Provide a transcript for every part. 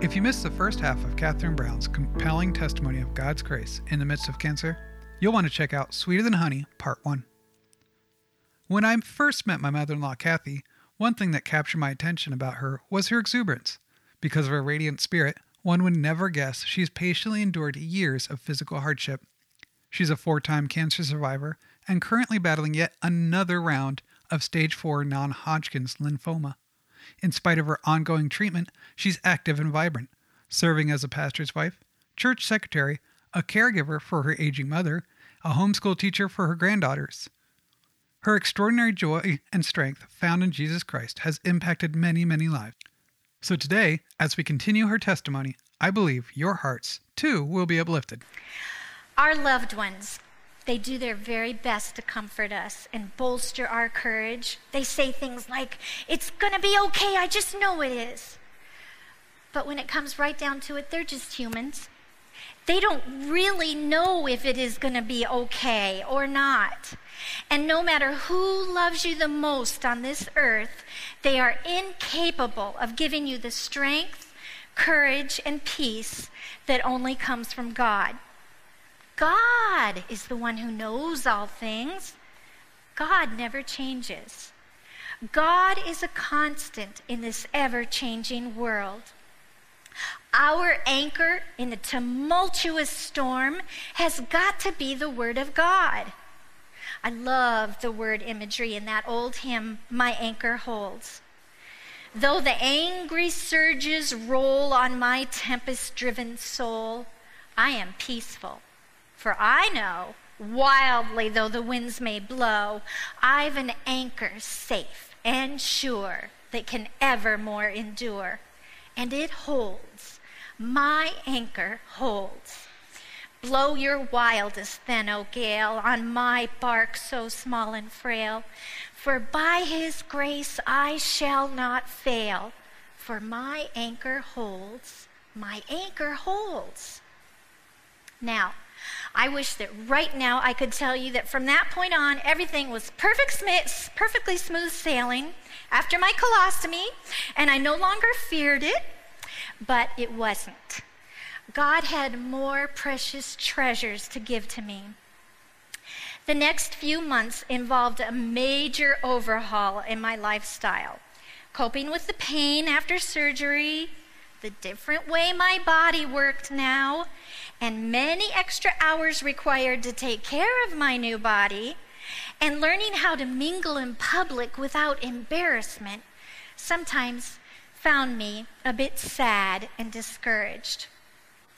If you missed the first half of Catherine Brown's compelling testimony of God's grace in the midst of cancer, you'll want to check out Sweeter Than Honey, Part 1. When I first met my mother in law, Kathy, one thing that captured my attention about her was her exuberance. Because of her radiant spirit, one would never guess she's patiently endured years of physical hardship. She's a four time cancer survivor and currently battling yet another round of stage 4 non Hodgkin's lymphoma. In spite of her ongoing treatment, she's active and vibrant, serving as a pastor's wife, church secretary, a caregiver for her aging mother, a homeschool teacher for her granddaughters. Her extraordinary joy and strength found in Jesus Christ has impacted many, many lives. So today, as we continue her testimony, I believe your hearts, too, will be uplifted. Our loved ones, they do their very best to comfort us and bolster our courage. They say things like, It's going to be okay, I just know it is. But when it comes right down to it, they're just humans. They don't really know if it is going to be okay or not. And no matter who loves you the most on this earth, they are incapable of giving you the strength, courage, and peace that only comes from God. God is the one who knows all things. God never changes. God is a constant in this ever changing world. Our anchor in the tumultuous storm has got to be the Word of God. I love the word imagery in that old hymn, My Anchor Holds. Though the angry surges roll on my tempest driven soul, I am peaceful, for I know, wildly though the winds may blow, I've an anchor safe and sure that can evermore endure. And it holds, my anchor holds. Blow your wildest then, O gale, on my bark so small and frail. For by his grace I shall not fail, for my anchor holds, my anchor holds. Now, I wish that right now I could tell you that from that point on, everything was perfect, perfectly smooth sailing after my colostomy, and I no longer feared it, but it wasn't. God had more precious treasures to give to me. The next few months involved a major overhaul in my lifestyle, coping with the pain after surgery, the different way my body worked now, and many extra hours required to take care of my new body, and learning how to mingle in public without embarrassment sometimes found me a bit sad and discouraged.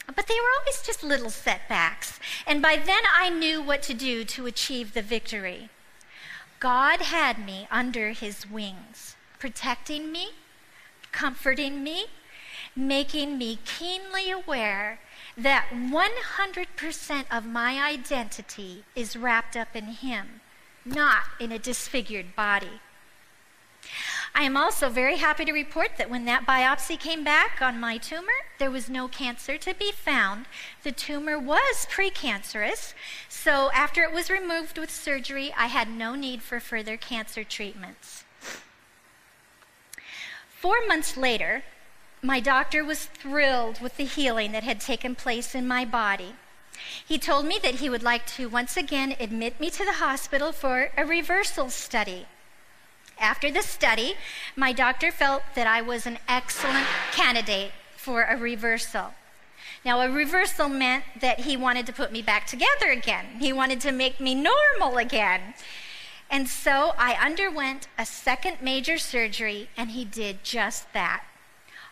But they were always just little setbacks. And by then I knew what to do to achieve the victory. God had me under his wings, protecting me, comforting me, making me keenly aware that 100% of my identity is wrapped up in him, not in a disfigured body. I am also very happy to report that when that biopsy came back on my tumor, there was no cancer to be found. The tumor was precancerous, so after it was removed with surgery, I had no need for further cancer treatments. Four months later, my doctor was thrilled with the healing that had taken place in my body. He told me that he would like to once again admit me to the hospital for a reversal study. After the study, my doctor felt that I was an excellent candidate for a reversal. Now, a reversal meant that he wanted to put me back together again. He wanted to make me normal again. And so I underwent a second major surgery, and he did just that.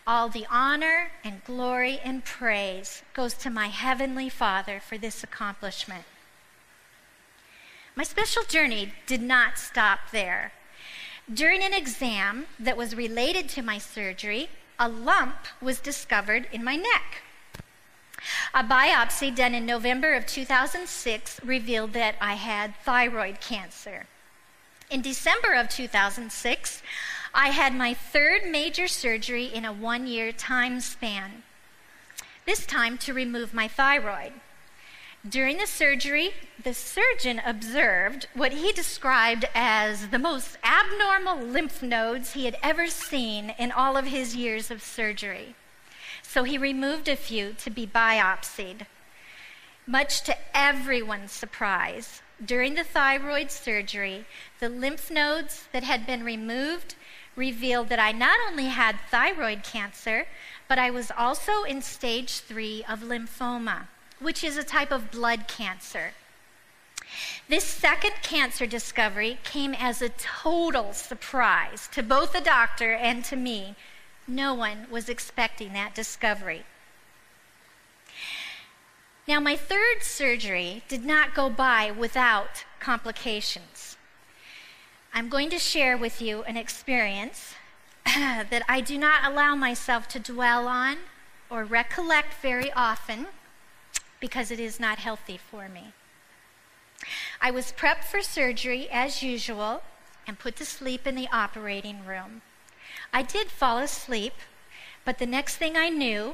All the honor and glory and praise goes to my Heavenly Father for this accomplishment. My special journey did not stop there. During an exam that was related to my surgery, a lump was discovered in my neck. A biopsy done in November of 2006 revealed that I had thyroid cancer. In December of 2006, I had my third major surgery in a one year time span, this time to remove my thyroid. During the surgery, the surgeon observed what he described as the most abnormal lymph nodes he had ever seen in all of his years of surgery. So he removed a few to be biopsied. Much to everyone's surprise, during the thyroid surgery, the lymph nodes that had been removed revealed that I not only had thyroid cancer, but I was also in stage three of lymphoma, which is a type of blood cancer. This second cancer discovery came as a total surprise to both the doctor and to me. No one was expecting that discovery. Now, my third surgery did not go by without complications. I'm going to share with you an experience that I do not allow myself to dwell on or recollect very often because it is not healthy for me. I was prepped for surgery as usual and put to sleep in the operating room. I did fall asleep, but the next thing I knew,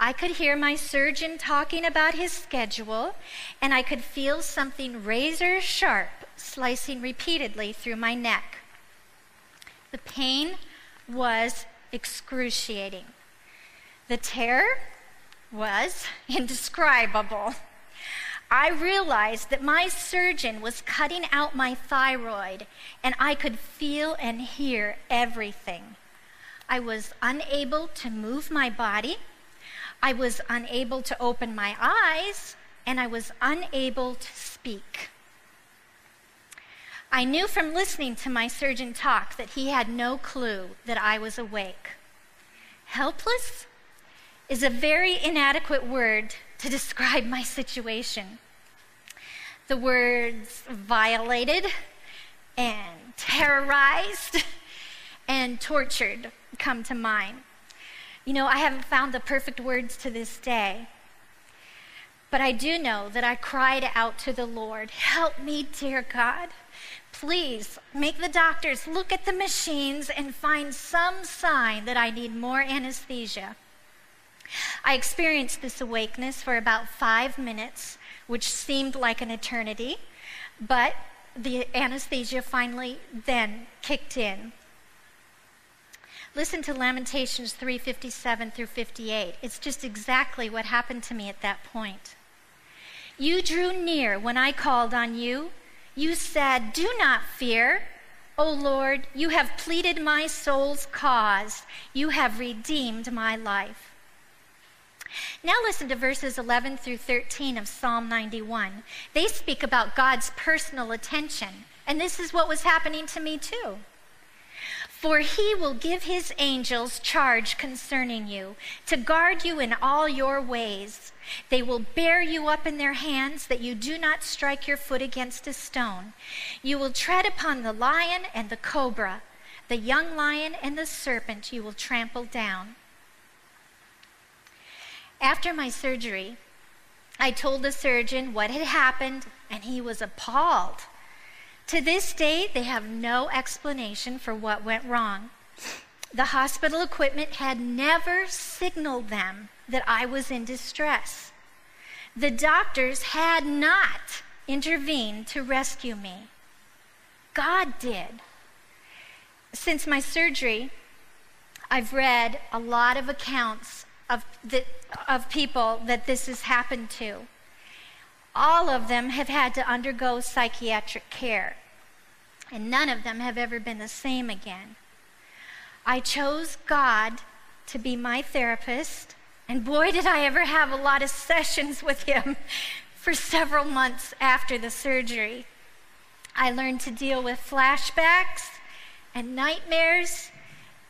I could hear my surgeon talking about his schedule, and I could feel something razor sharp slicing repeatedly through my neck. The pain was excruciating. The terror was indescribable. I realized that my surgeon was cutting out my thyroid, and I could feel and hear everything. I was unable to move my body. I was unable to open my eyes, and I was unable to speak. I knew from listening to my surgeon talk that he had no clue that I was awake. Helpless is a very inadequate word to describe my situation. The words violated and terrorized and tortured come to mind. You know, I haven't found the perfect words to this day. But I do know that I cried out to the Lord, Help me, dear God. Please make the doctors look at the machines and find some sign that I need more anesthesia. I experienced this awakeness for about five minutes, which seemed like an eternity, but the anesthesia finally then kicked in. Listen to Lamentations 3:57 through 58. It's just exactly what happened to me at that point. You drew near when I called on you. You said, "Do not fear." O Lord, you have pleaded my soul's cause. You have redeemed my life. Now listen to verses 11 through 13 of Psalm 91. They speak about God's personal attention, and this is what was happening to me too. For he will give his angels charge concerning you, to guard you in all your ways. They will bear you up in their hands, that you do not strike your foot against a stone. You will tread upon the lion and the cobra, the young lion and the serpent you will trample down. After my surgery, I told the surgeon what had happened, and he was appalled. To this day, they have no explanation for what went wrong. The hospital equipment had never signaled them that I was in distress. The doctors had not intervened to rescue me. God did. Since my surgery, I've read a lot of accounts of, the, of people that this has happened to all of them have had to undergo psychiatric care, and none of them have ever been the same again. I chose God to be my therapist, and boy, did I ever have a lot of sessions with him for several months after the surgery. I learned to deal with flashbacks and nightmares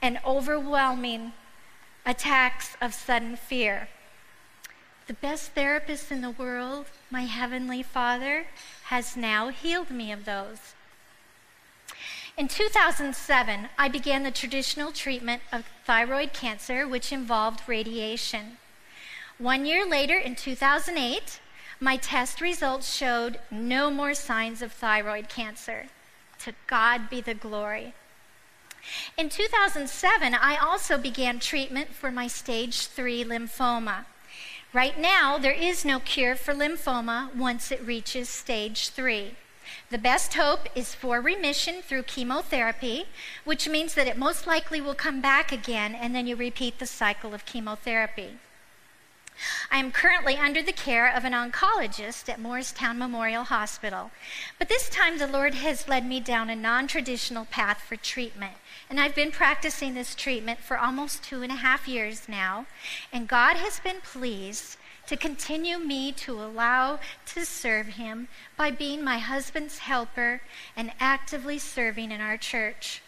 and overwhelming attacks of sudden fear. The best therapist in the world, my Heavenly Father, has now healed me of those. In 2007, I began the traditional treatment of thyroid cancer, which involved radiation. One year later, in 2008, my test results showed no more signs of thyroid cancer. To God be the glory. In 2007, I also began treatment for my stage 3 lymphoma. Right now, there is no cure for lymphoma once it reaches stage 3. The best hope is for remission through chemotherapy, which means that it most likely will come back again and then you repeat the cycle of chemotherapy. I am currently under the care of an oncologist at Morristown Memorial Hospital. But this time the Lord has led me down a non traditional path for treatment. And I've been practicing this treatment for almost two and a half years now. And God has been pleased to continue me to allow to serve Him by being my husband's helper and actively serving in our church.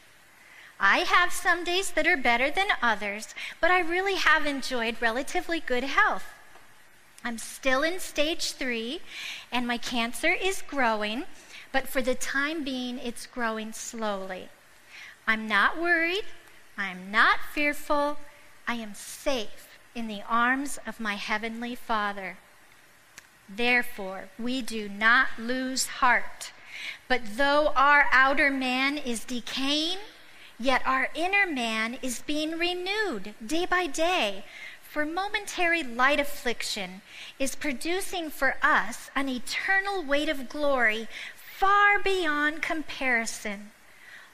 I have some days that are better than others, but I really have enjoyed relatively good health. I'm still in stage three, and my cancer is growing, but for the time being, it's growing slowly. I'm not worried. I'm not fearful. I am safe in the arms of my Heavenly Father. Therefore, we do not lose heart. But though our outer man is decaying, Yet our inner man is being renewed day by day, for momentary light affliction is producing for us an eternal weight of glory far beyond comparison,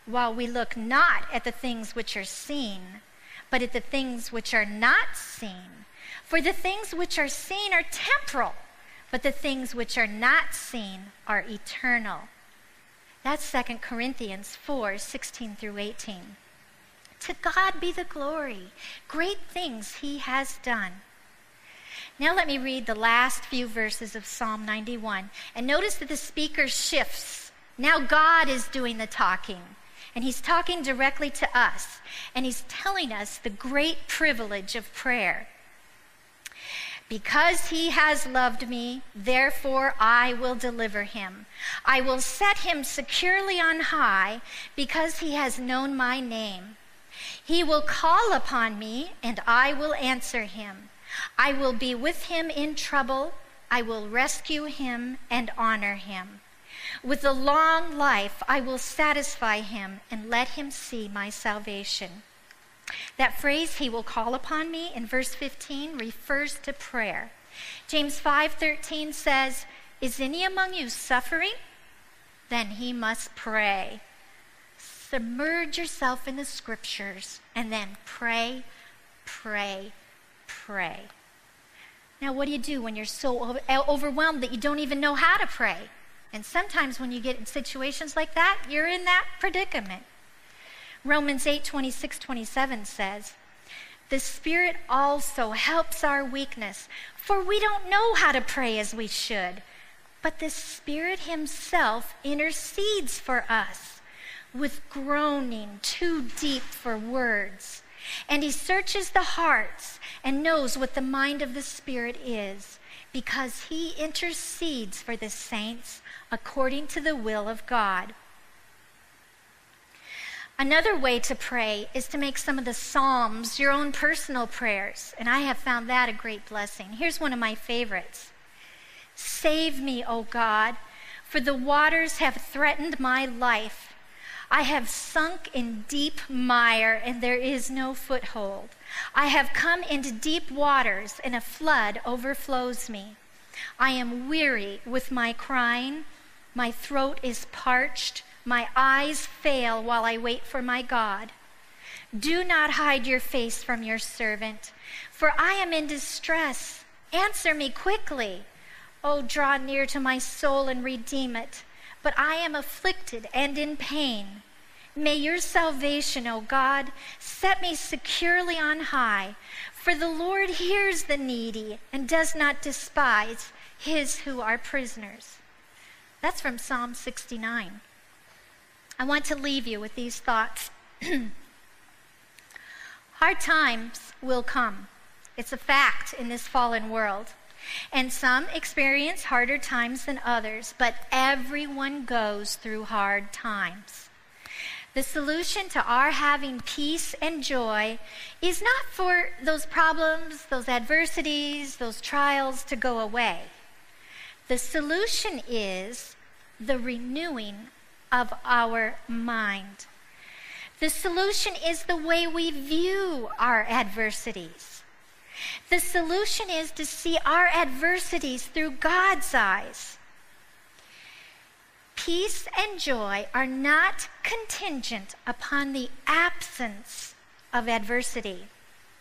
while we look not at the things which are seen, but at the things which are not seen. For the things which are seen are temporal, but the things which are not seen are eternal. That's 2 Corinthians 4 16 through 18. To God be the glory. Great things he has done. Now let me read the last few verses of Psalm 91. And notice that the speaker shifts. Now God is doing the talking. And he's talking directly to us. And he's telling us the great privilege of prayer. Because he has loved me, therefore I will deliver him. I will set him securely on high because he has known my name. He will call upon me, and I will answer him. I will be with him in trouble. I will rescue him and honor him. With a long life, I will satisfy him and let him see my salvation. That phrase, he will call upon me, in verse 15 refers to prayer. James 5:13 says, "Is any among you suffering? Then he must pray." Submerge yourself in the scriptures and then pray, pray, pray. Now, what do you do when you're so overwhelmed that you don't even know how to pray? And sometimes when you get in situations like that, you're in that predicament. Romans 8 26 27 says, The Spirit also helps our weakness, for we don't know how to pray as we should. But the Spirit Himself intercedes for us with groaning too deep for words. And He searches the hearts and knows what the mind of the Spirit is, because He intercedes for the saints according to the will of God. Another way to pray is to make some of the Psalms your own personal prayers, and I have found that a great blessing. Here's one of my favorites Save me, O God, for the waters have threatened my life. I have sunk in deep mire, and there is no foothold. I have come into deep waters, and a flood overflows me. I am weary with my crying, my throat is parched. My eyes fail while I wait for my God. Do not hide your face from your servant, for I am in distress. Answer me quickly. Oh, draw near to my soul and redeem it. But I am afflicted and in pain. May your salvation, O God, set me securely on high, for the Lord hears the needy and does not despise his who are prisoners. That's from Psalm 69. I want to leave you with these thoughts. Hard times will come. It's a fact in this fallen world. And some experience harder times than others, but everyone goes through hard times. The solution to our having peace and joy is not for those problems, those adversities, those trials to go away. The solution is the renewing of our mind. The solution is the way we view our adversities. The solution is to see our adversities through God's eyes. Peace and joy are not contingent upon the absence of adversity.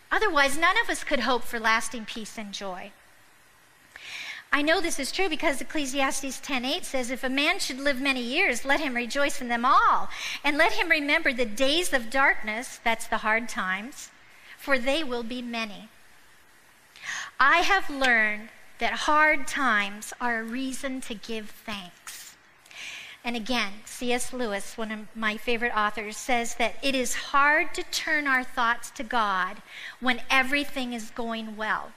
Otherwise, none of us could hope for lasting peace and joy. I know this is true because Ecclesiastes 10:8 says if a man should live many years let him rejoice in them all and let him remember the days of darkness that's the hard times for they will be many. I have learned that hard times are a reason to give thanks. And again, C.S. Lewis, one of my favorite authors, says that it is hard to turn our thoughts to God when everything is going well.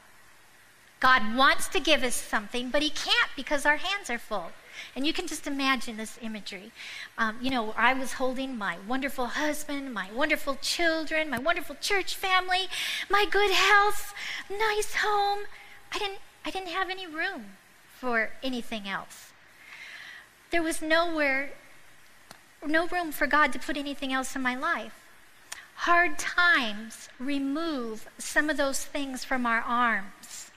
God wants to give us something, but He can't because our hands are full. And you can just imagine this imagery. Um, you know, I was holding my wonderful husband, my wonderful children, my wonderful church family, my good health, nice home. I didn't, I didn't have any room for anything else. There was nowhere, no room for God to put anything else in my life. Hard times remove some of those things from our arms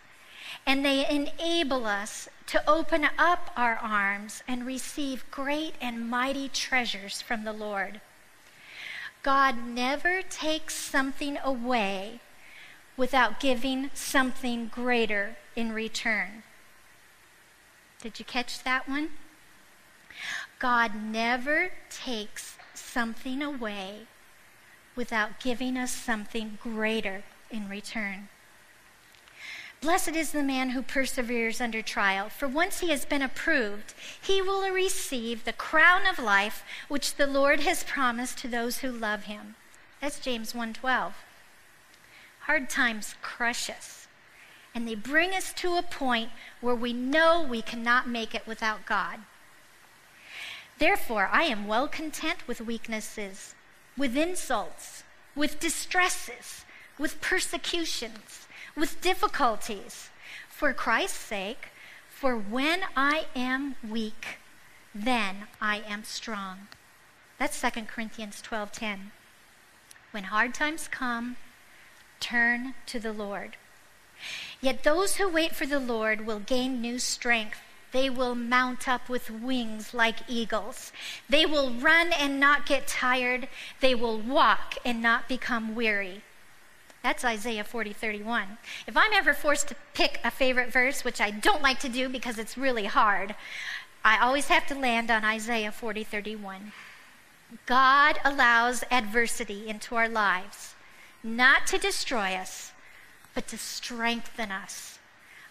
and they enable us to open up our arms and receive great and mighty treasures from the Lord. God never takes something away without giving something greater in return. Did you catch that one? God never takes something away without giving us something greater in return. Blessed is the man who perseveres under trial, for once he has been approved, he will receive the crown of life which the Lord has promised to those who love him. That's James 1:12. Hard times crush us, and they bring us to a point where we know we cannot make it without God. Therefore, I am well content with weaknesses, with insults, with distresses, with persecutions with difficulties for Christ's sake, for when I am weak, then I am strong. That's 2 Corinthians 12:10. When hard times come, turn to the Lord. Yet those who wait for the Lord will gain new strength. They will mount up with wings like eagles. They will run and not get tired. They will walk and not become weary. That's Isaiah 40, 31. If I'm ever forced to pick a favorite verse, which I don't like to do because it's really hard, I always have to land on Isaiah 40, 31. God allows adversity into our lives, not to destroy us, but to strengthen us.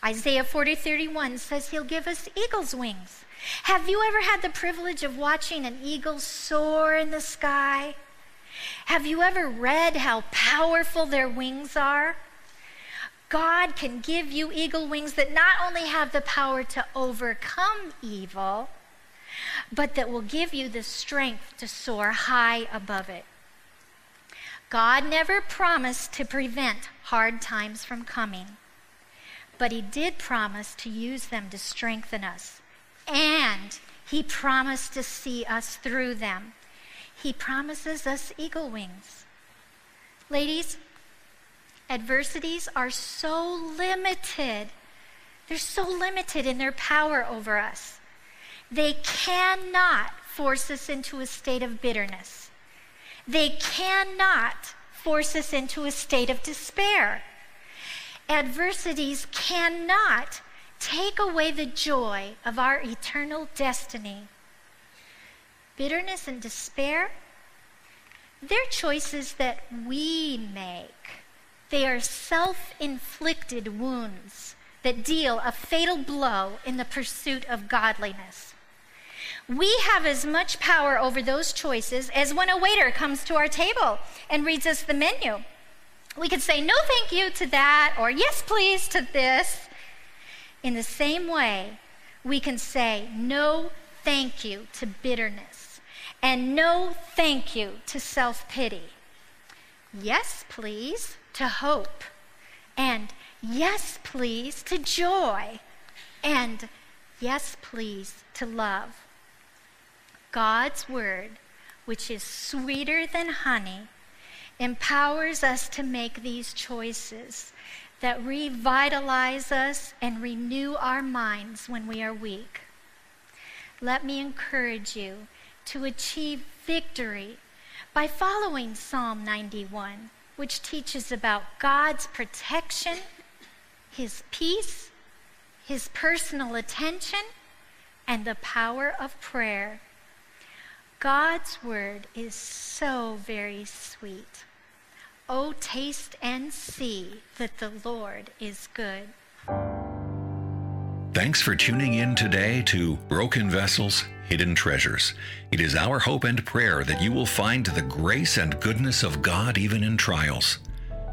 Isaiah 40, 31 says he'll give us eagle's wings. Have you ever had the privilege of watching an eagle soar in the sky? Have you ever read how powerful their wings are? God can give you eagle wings that not only have the power to overcome evil, but that will give you the strength to soar high above it. God never promised to prevent hard times from coming, but He did promise to use them to strengthen us, and He promised to see us through them. He promises us eagle wings. Ladies, adversities are so limited. They're so limited in their power over us. They cannot force us into a state of bitterness. They cannot force us into a state of despair. Adversities cannot take away the joy of our eternal destiny bitterness and despair, they're choices that we make. They are self inflicted wounds that deal a fatal blow in the pursuit of godliness. We have as much power over those choices as when a waiter comes to our table and reads us the menu. We could say no thank you to that or yes please to this. In the same way, we can say no thank you to bitterness and no thank you to self pity. Yes, please, to hope. And yes, please, to joy. And yes, please, to love. God's word, which is sweeter than honey, empowers us to make these choices that revitalize us and renew our minds when we are weak. Let me encourage you to achieve victory by following Psalm 91, which teaches about God's protection, His peace, His personal attention, and the power of prayer. God's word is so very sweet. Oh, taste and see that the Lord is good. Thanks for tuning in today to Broken Vessels, Hidden Treasures. It is our hope and prayer that you will find the grace and goodness of God even in trials.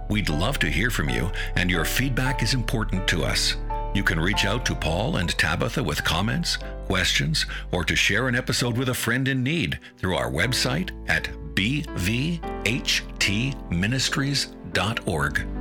We'd love to hear from you, and your feedback is important to us. You can reach out to Paul and Tabitha with comments, questions, or to share an episode with a friend in need through our website at bvhtministries.org.